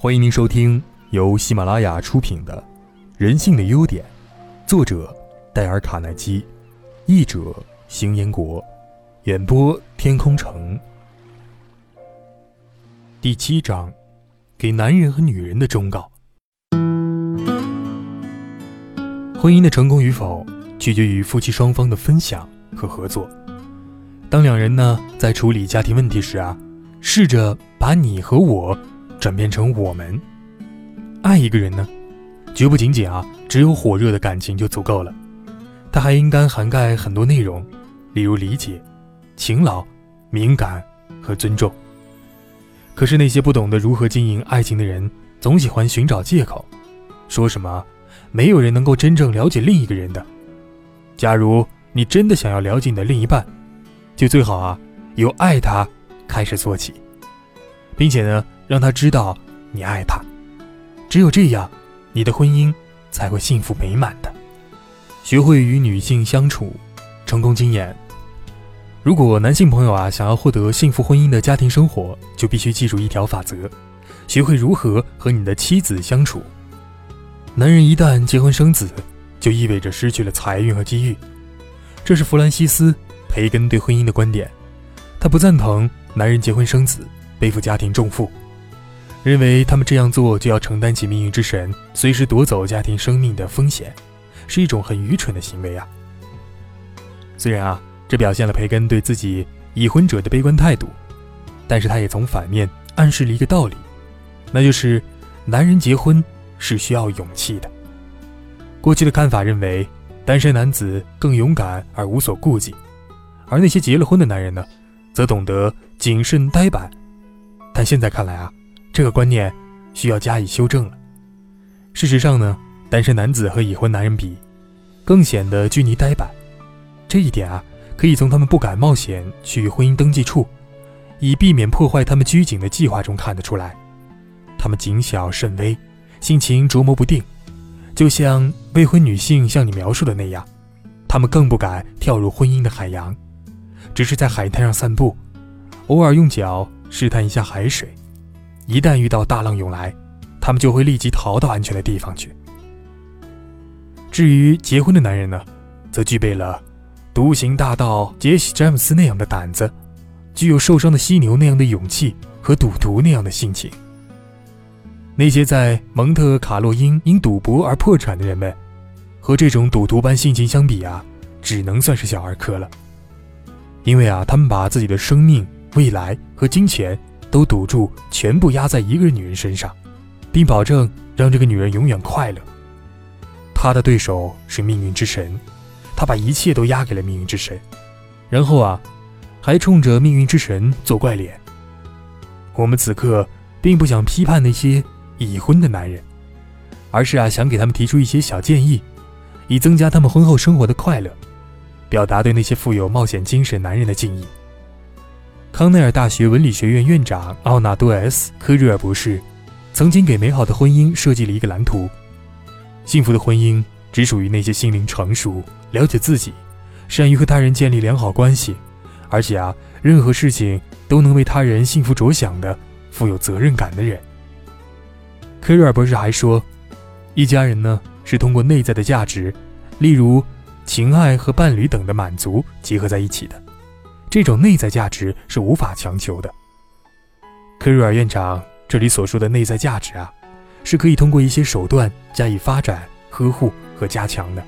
欢迎您收听由喜马拉雅出品的《人性的优点》，作者戴尔·卡耐基，译者邢彦国，演播天空城。第七章，给男人和女人的忠告。婚姻的成功与否，取决于夫妻双方的分享和合作。当两人呢在处理家庭问题时啊，试着把你和我。转变成我们爱一个人呢，绝不仅仅啊只有火热的感情就足够了，它还应该涵盖很多内容，例如理解、勤劳、敏感和尊重。可是那些不懂得如何经营爱情的人，总喜欢寻找借口，说什么没有人能够真正了解另一个人的。假如你真的想要了解你的另一半，就最好啊由爱他开始做起，并且呢。让他知道你爱他，只有这样，你的婚姻才会幸福美满的。学会与女性相处，成功经验。如果男性朋友啊想要获得幸福婚姻的家庭生活，就必须记住一条法则：学会如何和你的妻子相处。男人一旦结婚生子，就意味着失去了财运和机遇。这是弗兰西斯·培根对婚姻的观点。他不赞同男人结婚生子，背负家庭重负。认为他们这样做就要承担起命运之神随时夺走家庭生命的风险，是一种很愚蠢的行为啊。虽然啊，这表现了培根对自己已婚者的悲观态度，但是他也从反面暗示了一个道理，那就是男人结婚是需要勇气的。过去的看法认为，单身男子更勇敢而无所顾忌，而那些结了婚的男人呢，则懂得谨慎呆板。但现在看来啊。这个观念需要加以修正了。事实上呢，单身男子和已婚男人比，更显得拘泥呆板。这一点啊，可以从他们不敢冒险去婚姻登记处，以避免破坏他们拘谨的计划中看得出来。他们谨小慎微，心情琢磨不定，就像未婚女性向你描述的那样。他们更不敢跳入婚姻的海洋，只是在海滩上散步，偶尔用脚试探一下海水。一旦遇到大浪涌来，他们就会立即逃到安全的地方去。至于结婚的男人呢，则具备了独行大盗杰西·詹姆斯那样的胆子，具有受伤的犀牛那样的勇气和赌徒那样的性情。那些在蒙特卡洛因因赌博而破产的人们，和这种赌徒般性情相比啊，只能算是小儿科了。因为啊，他们把自己的生命、未来和金钱。都赌注全部压在一个女人身上，并保证让这个女人永远快乐。他的对手是命运之神，他把一切都压给了命运之神，然后啊，还冲着命运之神做怪脸。我们此刻并不想批判那些已婚的男人，而是啊，想给他们提出一些小建议，以增加他们婚后生活的快乐，表达对那些富有冒险精神男人的敬意。康奈尔大学文理学院院长奥纳多 ·S· 科瑞尔博士，曾经给美好的婚姻设计了一个蓝图。幸福的婚姻只属于那些心灵成熟、了解自己、善于和他人建立良好关系，而且啊，任何事情都能为他人幸福着想的、富有责任感的人。科瑞尔博士还说，一家人呢是通过内在的价值，例如情爱和伴侣等的满足结合在一起的。这种内在价值是无法强求的。科瑞尔院长这里所说的内在价值啊，是可以通过一些手段加以发展、呵护和加强的。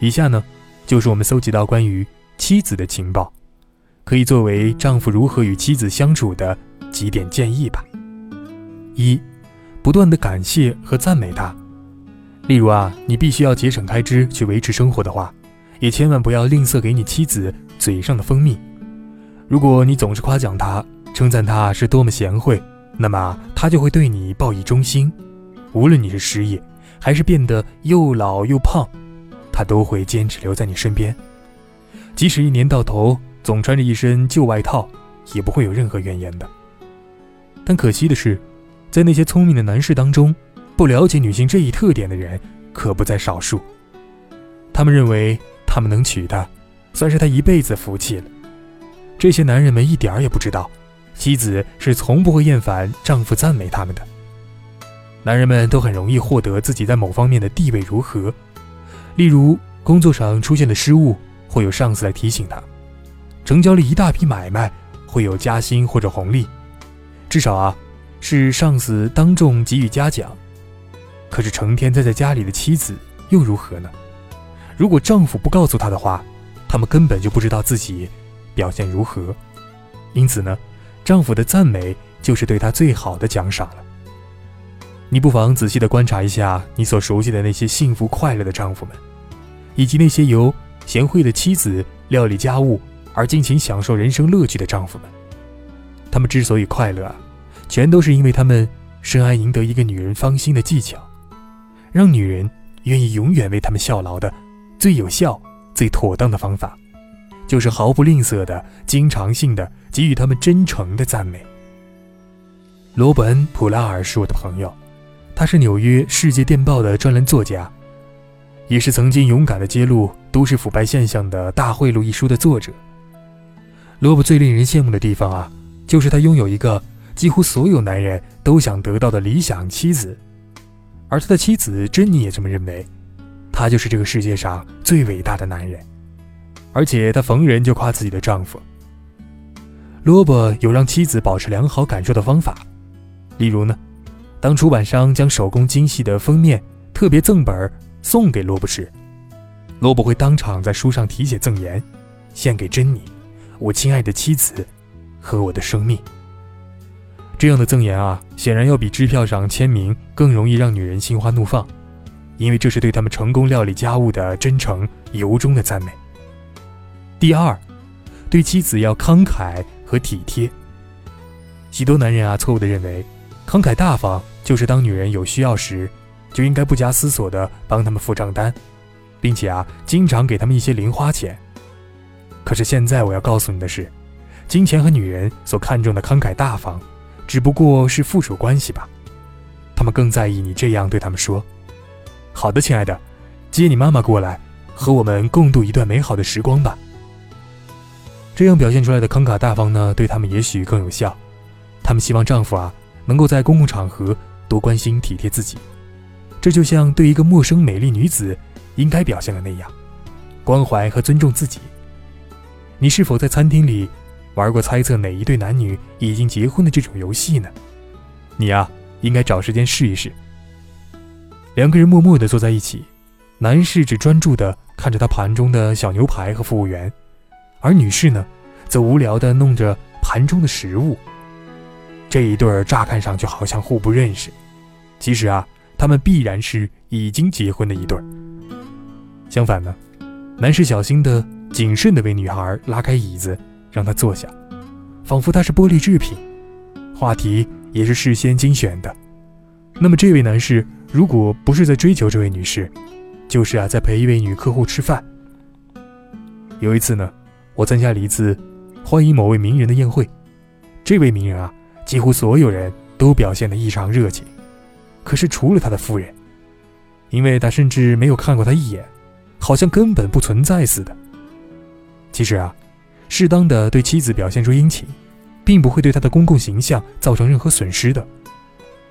以下呢，就是我们搜集到关于妻子的情报，可以作为丈夫如何与妻子相处的几点建议吧。一，不断的感谢和赞美她。例如啊，你必须要节省开支去维持生活的话，也千万不要吝啬给你妻子。嘴上的蜂蜜，如果你总是夸奖他，称赞他是多么贤惠，那么他就会对你报以忠心。无论你是失业，还是变得又老又胖，他都会坚持留在你身边。即使一年到头总穿着一身旧外套，也不会有任何怨言的。但可惜的是，在那些聪明的男士当中，不了解女性这一特点的人可不在少数。他们认为他们能娶她。算是他一辈子福气了。这些男人们一点儿也不知道，妻子是从不会厌烦丈夫赞美他们的。男人们都很容易获得自己在某方面的地位如何，例如工作上出现了失误，会有上司来提醒他；成交了一大笔买卖，会有加薪或者红利，至少啊，是上司当众给予嘉奖。可是成天待在家里的妻子又如何呢？如果丈夫不告诉她的话，他们根本就不知道自己表现如何。因此呢，丈夫的赞美就是对她最好的奖赏了。你不妨仔细的观察一下你所熟悉的那些幸福快乐的丈夫们，以及那些由贤惠的妻子料理家务而尽情享受人生乐趣的丈夫们。他们之所以快乐啊，全都是因为他们深谙赢得一个女人芳心的技巧，让女人愿意永远为他们效劳的最有效、最妥当的方法，就是毫不吝啬的、经常性的给予他们真诚的赞美。罗伯恩·普拉尔是我的朋友。他是纽约《世界电报》的专栏作家，也是曾经勇敢地揭露都市腐败现象的《大贿赂》一书的作者。罗伯最令人羡慕的地方啊，就是他拥有一个几乎所有男人都想得到的理想妻子，而他的妻子珍妮也这么认为，他就是这个世界上最伟大的男人，而且他逢人就夸自己的丈夫。罗伯有让妻子保持良好感受的方法，例如呢。当出版商将手工精细的封面特别赠本送给罗伯时，罗伯会当场在书上题写赠言，献给珍妮，我亲爱的妻子和我的生命。这样的赠言啊，显然要比支票上签名更容易让女人心花怒放，因为这是对他们成功料理家务的真诚由衷的赞美。第二，对妻子要慷慨和体贴。许多男人啊，错误地认为。慷慨大方就是当女人有需要时，就应该不加思索地帮他们付账单，并且啊，经常给他们一些零花钱。可是现在我要告诉你的是，金钱和女人所看重的慷慨大方，只不过是附属关系吧。他们更在意你这样对他们说：“好的，亲爱的，接你妈妈过来，和我们共度一段美好的时光吧。”这样表现出来的慷慨大方呢，对他们也许更有效。他们希望丈夫啊。能够在公共场合多关心体贴自己，这就像对一个陌生美丽女子应该表现的那样，关怀和尊重自己。你是否在餐厅里玩过猜测哪一对男女已经结婚的这种游戏呢？你呀，应该找时间试一试。两个人默默地坐在一起，男士只专注地看着他盘中的小牛排和服务员，而女士呢，则无聊地弄着盘中的食物。这一对儿乍看上去好像互不认识，其实啊，他们必然是已经结婚的一对儿。相反呢，男士小心的、谨慎的为女孩拉开椅子，让她坐下，仿佛她是玻璃制品，话题也是事先精选的。那么这位男士如果不是在追求这位女士，就是啊，在陪一位女客户吃饭。有一次呢，我参加了一次欢迎某位名人的宴会，这位名人啊。几乎所有人都表现得异常热情，可是除了他的夫人，因为他甚至没有看过他一眼，好像根本不存在似的。其实啊，适当的对妻子表现出殷勤，并不会对他的公共形象造成任何损失的，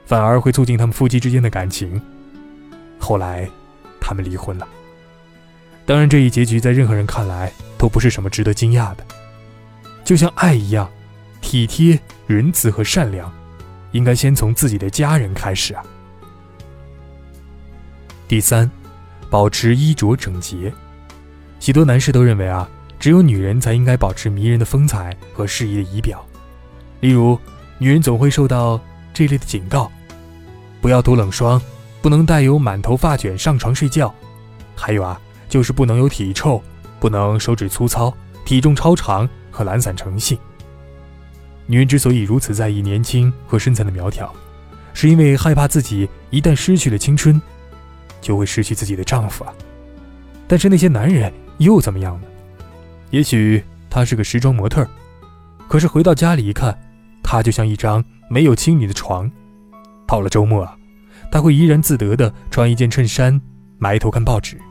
反而会促进他们夫妻之间的感情。后来，他们离婚了。当然，这一结局在任何人看来都不是什么值得惊讶的，就像爱一样。体贴、仁慈和善良，应该先从自己的家人开始啊。第三，保持衣着整洁。许多男士都认为啊，只有女人才应该保持迷人的风采和适宜的仪表。例如，女人总会受到这类的警告：不要涂冷霜，不能带有满头发卷上床睡觉，还有啊，就是不能有体臭，不能手指粗糙、体重超长和懒散成性。女人之所以如此在意年轻和身材的苗条，是因为害怕自己一旦失去了青春，就会失去自己的丈夫啊。但是那些男人又怎么样呢？也许他是个时装模特，可是回到家里一看，他就像一张没有青女的床。到了周末啊，他会怡然自得地穿一件衬衫，埋头看报纸，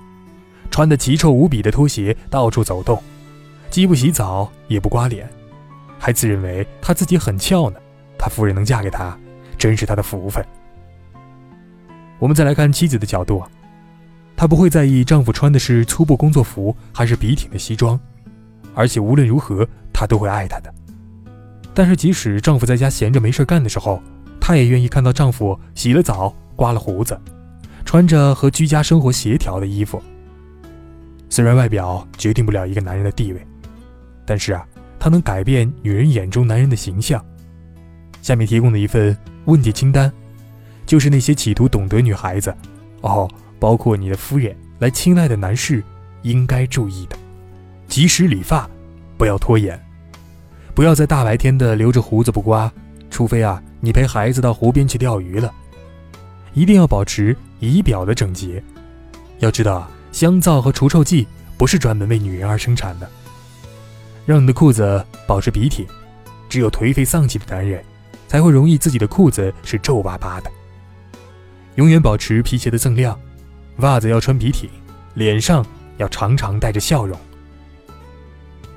穿的奇臭无比的拖鞋到处走动，既不洗澡也不刮脸。还自认为他自己很俏呢，他夫人能嫁给他，真是他的福分。我们再来看妻子的角度，她不会在意丈夫穿的是粗布工作服还是笔挺的西装，而且无论如何，她都会爱他的。但是即使丈夫在家闲着没事干的时候，她也愿意看到丈夫洗了澡、刮了胡子，穿着和居家生活协调的衣服。虽然外表决定不了一个男人的地位，但是啊，它能改变女人眼中男人的形象。下面提供的一份问题清单。就是那些企图懂得女孩子，哦，包括你的夫人来青睐的男士，应该注意的：及时理发，不要拖延，不要在大白天的留着胡子不刮，除非啊你陪孩子到湖边去钓鱼了。一定要保持仪表的整洁。要知道啊，香皂和除臭剂不是专门为女人而生产的。让你的裤子保持笔挺，只有颓废丧气的男人，才会容易自己的裤子是皱巴巴的。永远保持皮鞋的锃亮，袜子要穿笔挺，脸上要常常带着笑容。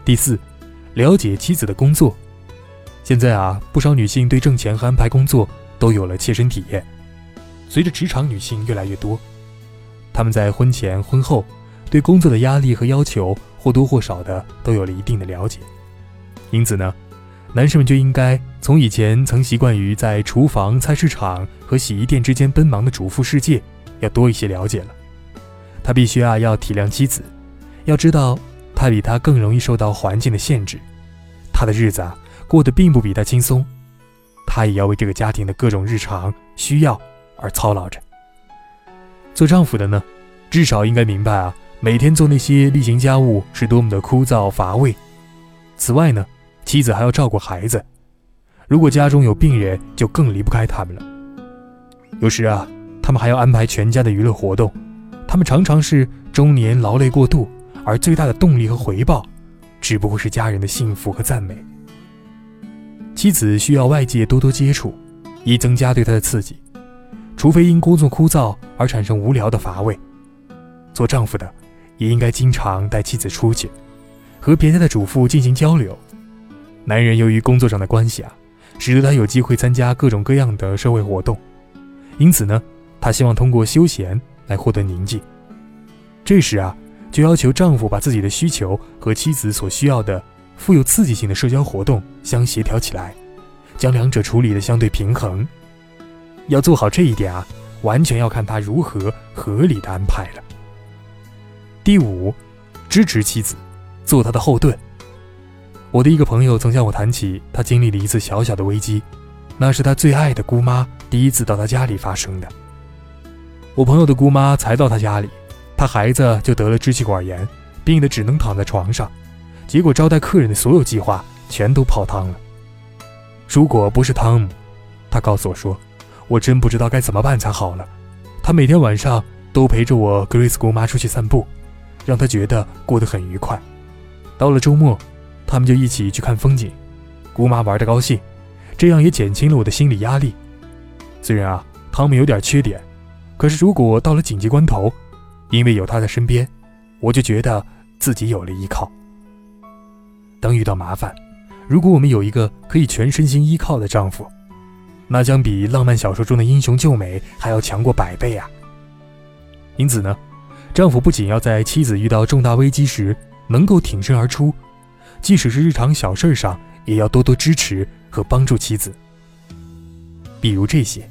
第四，了解妻子的工作。现在啊，不少女性对挣钱和安排工作都有了切身体验。随着职场女性越来越多，她们在婚前婚后对工作的压力和要求或多或少的都有了一定的了解。因此呢。男士们就应该从以前曾习惯于在厨房、菜市场和洗衣店之间奔忙的主妇世界，要多一些了解了。他必须啊要体谅妻子，要知道他比他更容易受到环境的限制，他的日子啊过得并不比他轻松，他也要为这个家庭的各种日常需要而操劳着。做丈夫的呢，至少应该明白啊，每天做那些例行家务是多么的枯燥乏味。此外呢。妻子还要照顾孩子，如果家中有病人，就更离不开他们了。有时啊，他们还要安排全家的娱乐活动。他们常常是中年劳累过度，而最大的动力和回报，只不过是家人的幸福和赞美。妻子需要外界多多接触，以增加对他的刺激，除非因工作枯燥而产生无聊的乏味。做丈夫的也应该经常带妻子出去，和别家的主妇进行交流。男人由于工作上的关系啊，使得他有机会参加各种各样的社会活动，因此呢，他希望通过休闲来获得宁静。这时啊，就要求丈夫把自己的需求和妻子所需要的富有刺激性的社交活动相协调起来，将两者处理的相对平衡。要做好这一点啊，完全要看他如何合理的安排了。第五，支持妻子，做他的后盾。我的一个朋友曾向我谈起，他经历了一次小小的危机，那是他最爱的姑妈第一次到他家里发生的。我朋友的姑妈才到他家里，他孩子就得了支气管炎，病得只能躺在床上，结果招待客人的所有计划全都泡汤了。如果不是汤姆，他告诉我说，我真不知道该怎么办才好了。他每天晚上都陪着我 Grace 姑妈出去散步，让他觉得过得很愉快。到了周末。他们就一起去看风景，姑妈玩得高兴，这样也减轻了我的心理压力。虽然啊，汤姆有点缺点，可是如果到了紧急关头，因为有他在身边，我就觉得自己有了依靠。当遇到麻烦，如果我们有一个可以全身心依靠的丈夫，那将比浪漫小说中的英雄救美还要强过百倍啊！因此呢，丈夫不仅要在妻子遇到重大危机时能够挺身而出。即使是日常小事上，也要多多支持和帮助妻子。比如这些：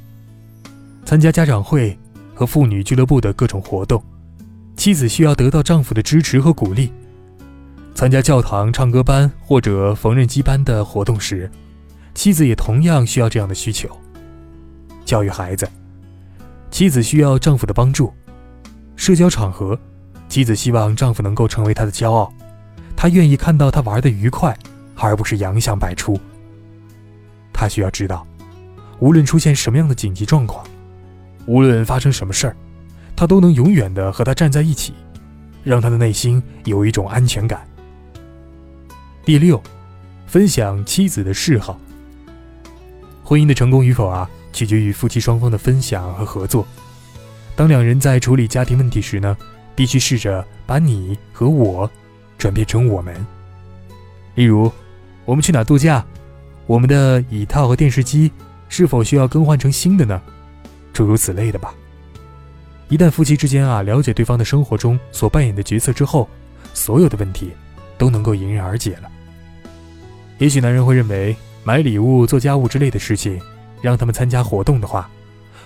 参加家长会和妇女俱乐部的各种活动，妻子需要得到丈夫的支持和鼓励；参加教堂唱歌班或者缝纫机班的活动时，妻子也同样需要这样的需求。教育孩子，妻子需要丈夫的帮助；社交场合，妻子希望丈夫能够成为她的骄傲。她愿意看到他玩得愉快，而不是洋相百出。他需要知道，无论出现什么样的紧急状况，无论发生什么事儿，他都能永远的和他站在一起，让他的内心有一种安全感。第六，分享妻子的嗜好。婚姻的成功与否啊，取决于夫妻双方的分享和合作。当两人在处理家庭问题时呢，必须试着把你和我。转变成我们，例如，我们去哪度假，我们的椅套和电视机是否需要更换成新的呢？诸如此类的吧。一旦夫妻之间啊了解对方的生活中所扮演的角色之后，所有的问题都能够迎刃而解了。也许男人会认为买礼物、做家务之类的事情，让他们参加活动的话，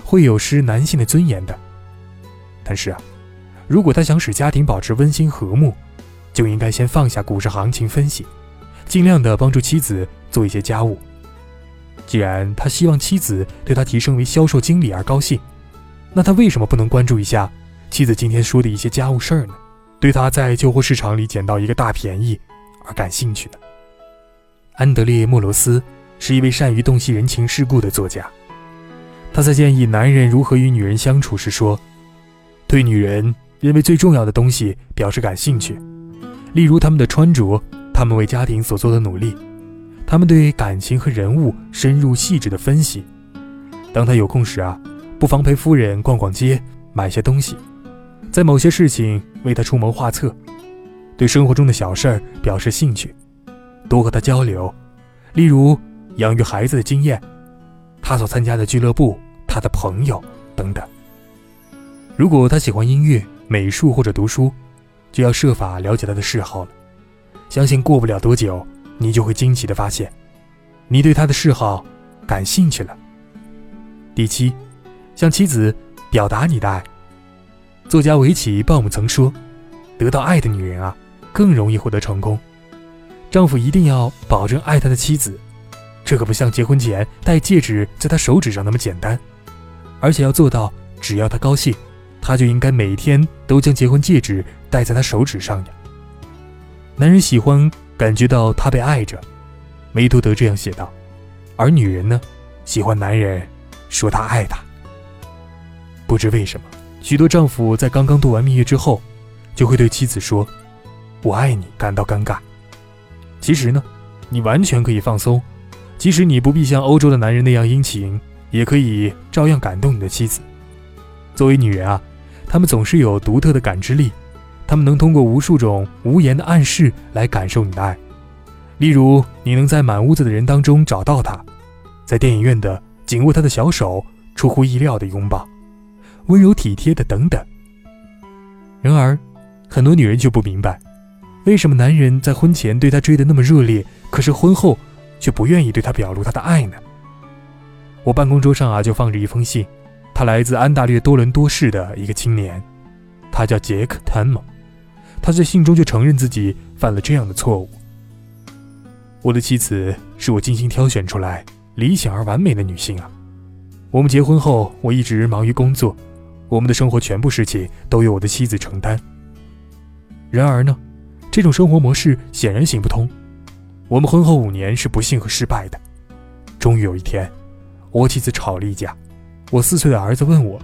会有失男性的尊严的。但是啊，如果他想使家庭保持温馨和睦，就应该先放下股市行情分析，尽量的帮助妻子做一些家务。既然他希望妻子对他提升为销售经理而高兴，那他为什么不能关注一下妻子今天说的一些家务事儿呢？对他在旧货市场里捡到一个大便宜而感兴趣呢？安德烈·莫罗斯是一位善于洞悉人情世故的作家。他在建议男人如何与女人相处时说：“对女人认为最重要的东西表示感兴趣，例如他们的穿着，他们为家庭所做的努力。”他们对感情和人物深入细致的分析。当他有空时啊，不妨陪夫人逛逛街，买些东西，在某些事情为他出谋划策，对生活中的小事儿表示兴趣，多和他交流，例如养育孩子的经验，他所参加的俱乐部，他的朋友等等。如果他喜欢音乐、美术或者读书，就要设法了解他的嗜好了。相信过不了多久。你就会惊奇地发现，你对他的嗜好感兴趣了。第七，向妻子表达你的爱。作家维奇·鲍姆曾说：“得到爱的女人啊，更容易获得成功。丈夫一定要保证爱他的妻子，这可不像结婚前戴戒指在他手指上那么简单，而且要做到，只要他高兴，他就应该每天都将结婚戒指戴在他手指上呀。男人喜欢。”感觉到他被爱着，梅多德这样写道。而女人呢，喜欢男人说他爱她。不知为什么，许多丈夫在刚刚度完蜜月之后，就会对妻子说“我爱你”，感到尴尬。其实呢，你完全可以放松，即使你不必像欧洲的男人那样殷勤，也可以照样感动你的妻子。作为女人啊，她们总是有独特的感知力。他们能通过无数种无言的暗示来感受你的爱，例如你能在满屋子的人当中找到他，在电影院的紧握他的小手，出乎意料的拥抱，温柔体贴的等等。然而，很多女人就不明白，为什么男人在婚前对她追得那么热烈，可是婚后却不愿意对她表露他的爱呢？我办公桌上啊就放着一封信，他来自安大略多伦多市的一个青年，他叫杰克·坦姆。他在信中就承认自己犯了这样的错误。我的妻子是我精心挑选出来、理想而完美的女性啊！我们结婚后，我一直忙于工作，我们的生活全部事情都由我的妻子承担。然而呢，这种生活模式显然行不通。我们婚后五年是不幸和失败的。终于有一天，我妻子吵了一架。我四岁的儿子问我：“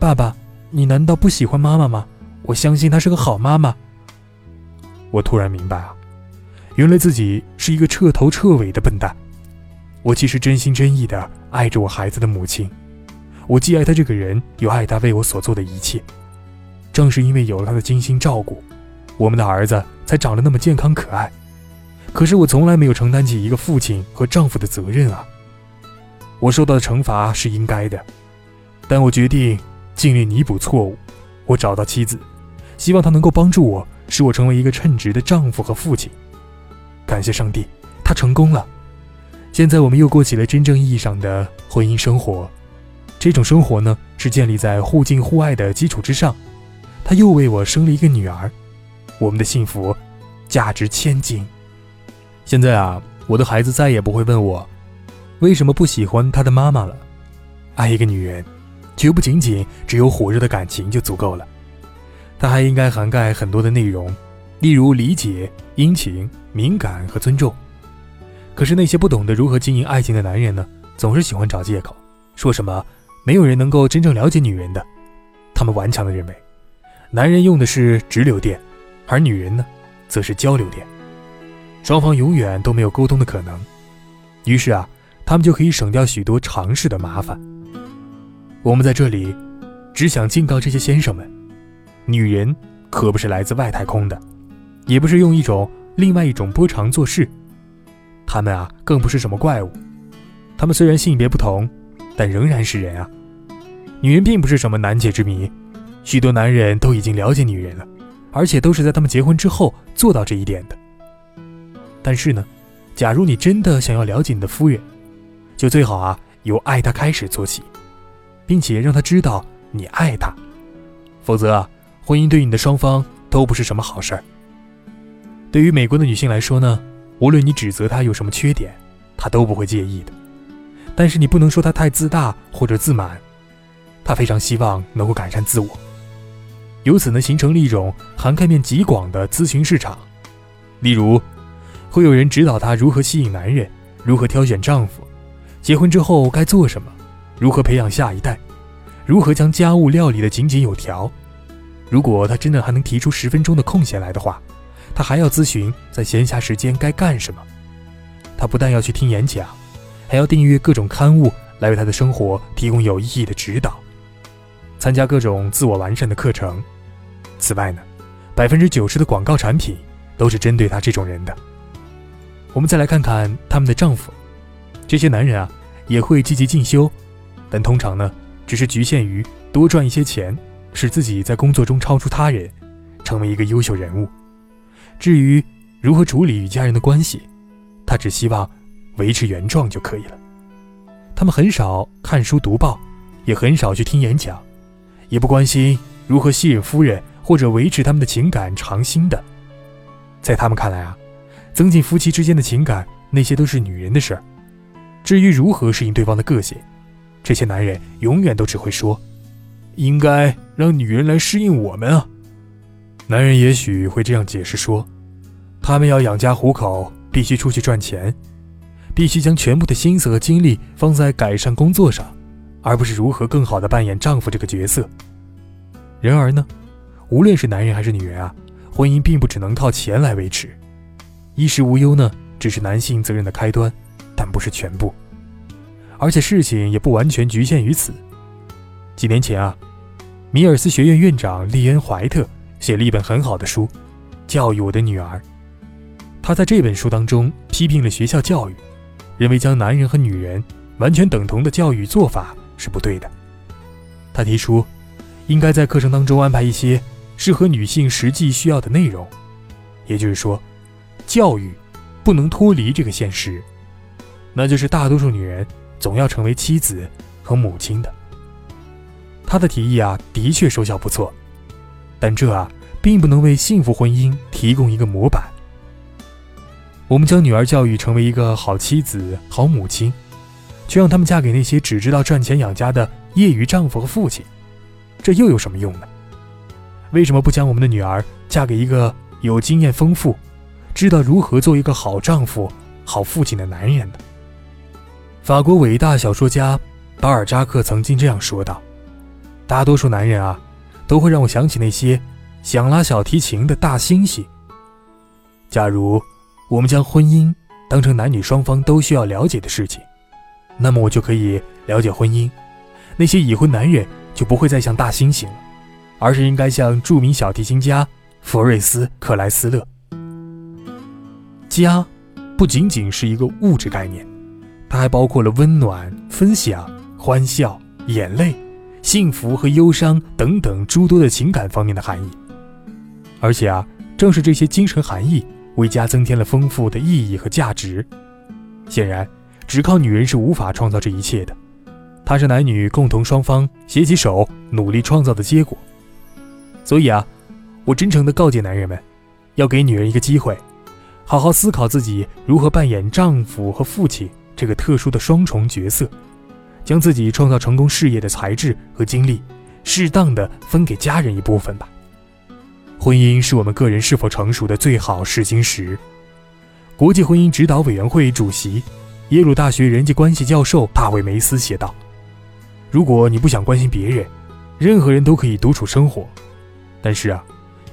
爸爸，你难道不喜欢妈妈吗？”我相信她是个好妈妈。我突然明白啊，原来自己是一个彻头彻尾的笨蛋。我其实真心真意的爱着我孩子的母亲，我既爱他这个人，又爱他为我所做的一切。正是因为有了他的精心照顾，我们的儿子才长得那么健康可爱。可是我从来没有承担起一个父亲和丈夫的责任啊。我受到的惩罚是应该的，但我决定尽力弥补错误。我找到妻子。希望她能够帮助我，使我成为一个称职的丈夫和父亲。感谢上帝，他成功了。现在我们又过起了真正意义上的婚姻生活。这种生活呢，是建立在互敬互爱的基础之上。他又为我生了一个女儿，我们的幸福价值千金。现在啊，我的孩子再也不会问我为什么不喜欢他的妈妈了。爱一个女人，绝不仅仅只有火热的感情就足够了。它还应该涵盖很多的内容，例如理解、殷勤、敏感和尊重。可是那些不懂得如何经营爱情的男人呢，总是喜欢找借口，说什么没有人能够真正了解女人的。他们顽强地认为，男人用的是直流电，而女人呢，则是交流电，双方永远都没有沟通的可能。于是啊，他们就可以省掉许多尝试的麻烦。我们在这里，只想警告这些先生们。女人可不是来自外太空的，也不是用一种另外一种波长做事。他们啊，更不是什么怪物。他们虽然性别不同，但仍然是人啊。女人并不是什么难解之谜，许多男人都已经了解女人了，而且都是在他们结婚之后做到这一点的。但是呢，假如你真的想要了解你的夫人，就最好啊，由爱她开始做起，并且让她知道你爱她。否则啊，婚姻对你的双方都不是什么好事儿。对于美国的女性来说呢，无论你指责她有什么缺点，她都不会介意的。但是你不能说他太自大或者自满，他非常希望能够改善自我。由此呢，形成了一种涵盖面极广的咨询市场。例如，会有人指导他如何吸引男人，如何挑选丈夫。结婚之后该做什么？如何培养下一代？如何将家务料理得井井有条？如果他真的还能提出十分钟的空闲来的话，他还要咨询在闲暇时间该干什么。他不但要去听演讲，还要订阅各种刊物来为他的生活提供有意义的指导，参加各种自我完善的课程。此外呢，百分之九十的广告产品都是针对他这种人的。我们再来看看他们的丈夫。这些男人啊，也会积极进修，但通常呢，只是局限于多赚一些钱，使自己在工作中超出他人，成为一个优秀人物。至于如何处理与家人的关系，他只希望维持原状就可以了。他们很少看书读报，也很少去听演讲，也不关心如何吸引夫人或者维持他们的情感长新的。在他们看来啊，增进夫妻之间的情感，那些都是女人的事儿。至于如何适应对方的个性，这些男人永远都只会说：“应该让女人来适应我们啊。”男人也许会这样解释说：“他们要养家糊口，必须出去赚钱，必须将全部的心思和精力放在改善工作上，而不是如何更好地扮演丈夫这个角色。”然而呢，无论是男人还是女人啊，婚姻并不只能靠钱来维持，衣食无忧呢，只是男性责任的开端。但不是全部，而且事情也不完全局限于此。几年前啊，米尔斯学院院长利恩·怀特写了一本很好的书，《教育我的女儿》。他在这本书当中批评了学校教育，认为将男人和女人完全等同的教育做法是不对的。他提出，应该在课程当中安排一些适合女性实际需要的内容，也就是说，教育不能脱离这个现实。那就是大多数女人总要成为妻子和母亲的。他的提议啊，的确收效不错，但这啊，并不能为幸福婚姻提供一个模板。我们将女儿教育成为一个好妻子、好母亲，却让她们嫁给那些只知道赚钱养家的业余丈夫和父亲，这又有什么用呢？为什么不将我们的女儿嫁给一个有经验丰富、知道如何做一个好丈夫、好父亲的男人呢？法国伟大小说家巴尔扎克曾经这样说道：“大多数男人啊，都会让我想起那些想拉小提琴的大猩猩。假如我们将婚姻当成男女双方都需要了解的事情，那么我就可以了解婚姻。那些已婚男人就不会再像大猩猩，而是应该像著名小提琴家弗瑞斯克莱斯勒。家，不仅仅是一个物质概念。”它还包括了温暖、分享、欢笑、眼泪、幸福和忧伤等等诸多的情感方面的含义。而且啊，正是这些精神含义为家增添了丰富的意义和价值。显然，只靠女人是无法创造这一切的，它是男女共同双方携起手努力创造的结果。所以啊，我真诚地告诫男人们，要给女人一个机会，好好思考自己如何扮演丈夫和父亲。这个特殊的双重角色，将自己创造成功事业的才智和精力，适当的分给家人一部分吧。婚姻是我们个人是否成熟的最好试金石。国际婚姻指导委员会主席、耶鲁大学人际关系教授大卫梅斯写道：“如果你不想关心别人，任何人都可以独处生活。但是啊，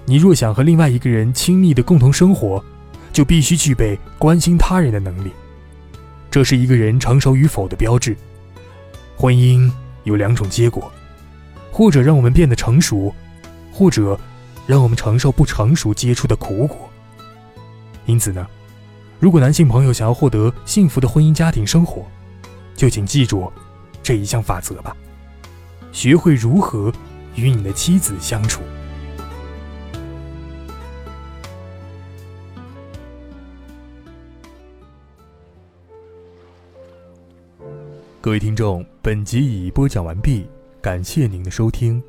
你若想和另外一个人亲密的共同生活，就必须具备关心他人的能力。”这是一个人成熟与否的标志。婚姻有两种结果，或者让我们变得成熟，或者让我们承受不成熟接触的苦果。因此呢如果男性朋友想要获得幸福的婚姻家庭生活就请记住这一项法则吧。学会如何与你的妻子相处。各位听众本集已播讲完毕感谢您的收听。